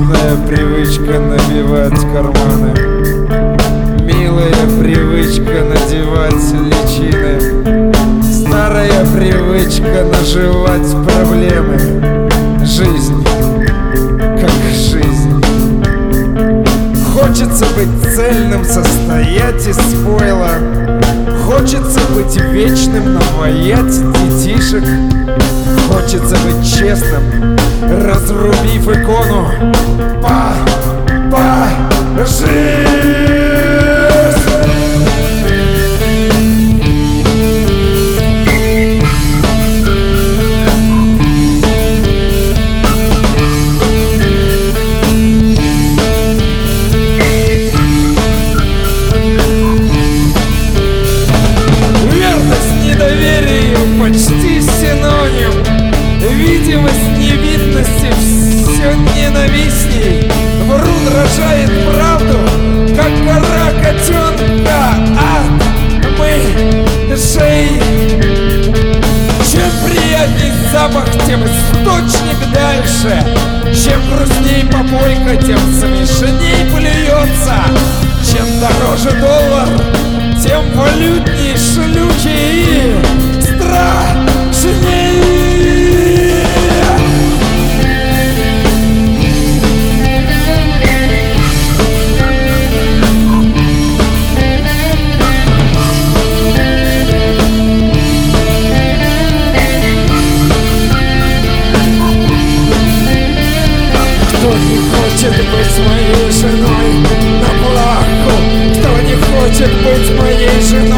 привычка набивать карманы. Милая привычка надевать личины. Старая привычка наживать проблемы. Жизнь, как жизнь. Хочется быть цельным, состоять из спойла. Хочется быть вечным, наваять детишек честным, разрубив икону. По, по, жизнь ненавистней Врун рожает правду, как гора котенка А мы шеи Чем приятней запах, тем источник дальше. Чем грустней попойка, тем смешней плюется. Чем дороже доллар, быть моей женой. На плаху, кто не хочет быть моей женой.